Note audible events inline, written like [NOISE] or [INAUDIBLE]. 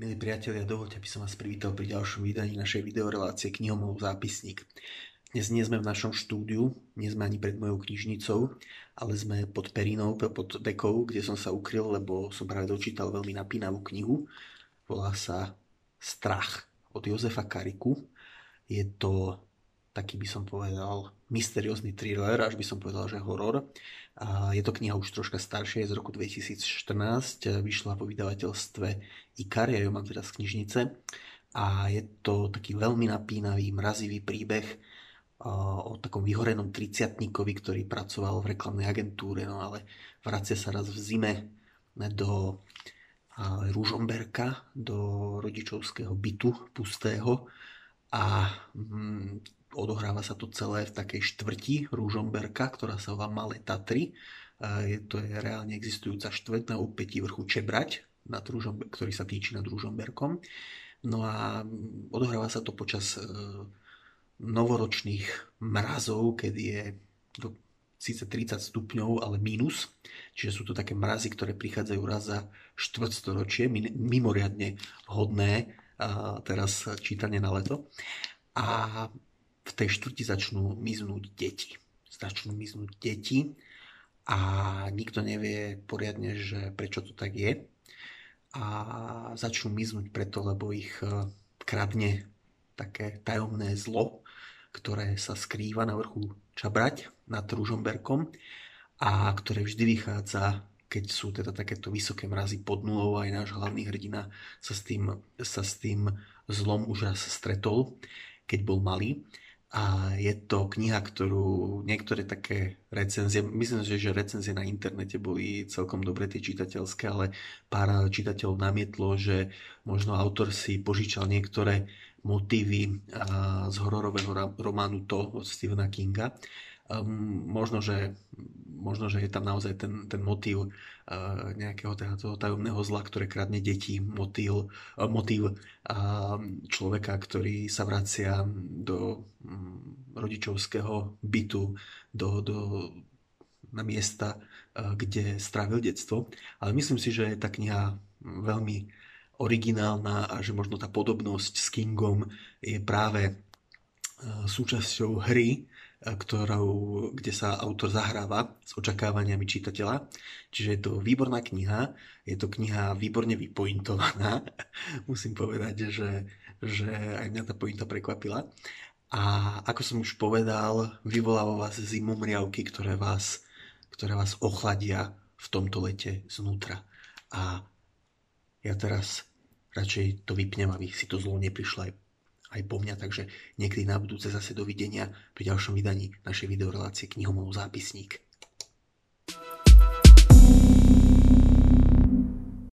Milí priatelia, dovoľte, aby som vás privítal pri ďalšom vydaní našej videorelácie Knihomov zápisník. Dnes nie sme v našom štúdiu, nie sme ani pred mojou knižnicou, ale sme pod perinou, pod dekou, kde som sa ukryl, lebo som práve dočítal veľmi napínavú knihu. Volá sa Strach od Jozefa Kariku. Je to taký by som povedal mysteriózny thriller, až by som povedal, že horor. Je to kniha už troška staršia, je z roku 2014, vyšla po vydavateľstve Ikar, ja ju mám teraz z knižnice. A je to taký veľmi napínavý, mrazivý príbeh o takom vyhorenom triciatníkovi, ktorý pracoval v reklamnej agentúre, no ale vracia sa raz v zime do Ružomberka, do rodičovského bytu pustého a mm, odohráva sa to celé v takej štvrti Rúžomberka, ktorá sa volá Malé Tatry. Je, to je reálne existujúca štvrť na úpetí vrchu Čebrať, nad Rúžomber- ktorý sa týči nad Rúžomberkom. No a odohráva sa to počas e, novoročných mrazov, kedy je do, síce 30 stupňov, ale mínus. Čiže sú to také mrazy, ktoré prichádzajú raz za štvrtstoročie, mimoriadne hodné a teraz čítanie na leto. A v tej štvrti začnú miznúť deti. Začnú miznúť deti a nikto nevie poriadne, že prečo to tak je. A začnú miznúť preto, lebo ich e, kradne také tajomné zlo, ktoré sa skrýva na vrchu Čabrať nad Ružomberkom a ktoré vždy vychádza, keď sú teda takéto vysoké mrazy pod nulou aj náš hlavný hrdina sa s tým, sa s tým zlom už raz stretol, keď bol malý. A je to kniha, ktorú niektoré také recenzie, myslím si, že recenzie na internete boli celkom dobre tie čitateľské, ale pár čitateľov namietlo, že možno autor si požičal niektoré motívy z hororového románu To od Stephena Kinga. Um, možno, že, možno, že je tam naozaj ten, ten motív uh, nejakého toho tajomného zla, ktoré kradne deti, motív, uh, motív uh, človeka, ktorý sa vracia do rodičovského bytu, do, do, na miesta, uh, kde strávil detstvo. Ale myslím si, že je tá kniha veľmi originálna a že možno tá podobnosť s Kingom je práve súčasťou hry, ktorou, kde sa autor zahráva s očakávaniami čitateľa. Čiže je to výborná kniha, je to kniha výborne vypointovaná. [LAUGHS] Musím povedať, že, že aj mňa tá pointa prekvapila. A ako som už povedal, vyvoláva vás zimomriavky, ktoré vás, ktoré vás ochladia v tomto lete znútra. A ja teraz radšej to vypnem, aby si to zlo neprišlo aj aj po mňa, takže niekedy na budúce zase dovidenia pri ďalšom vydaní našej videorelácie Knihomov zápisník.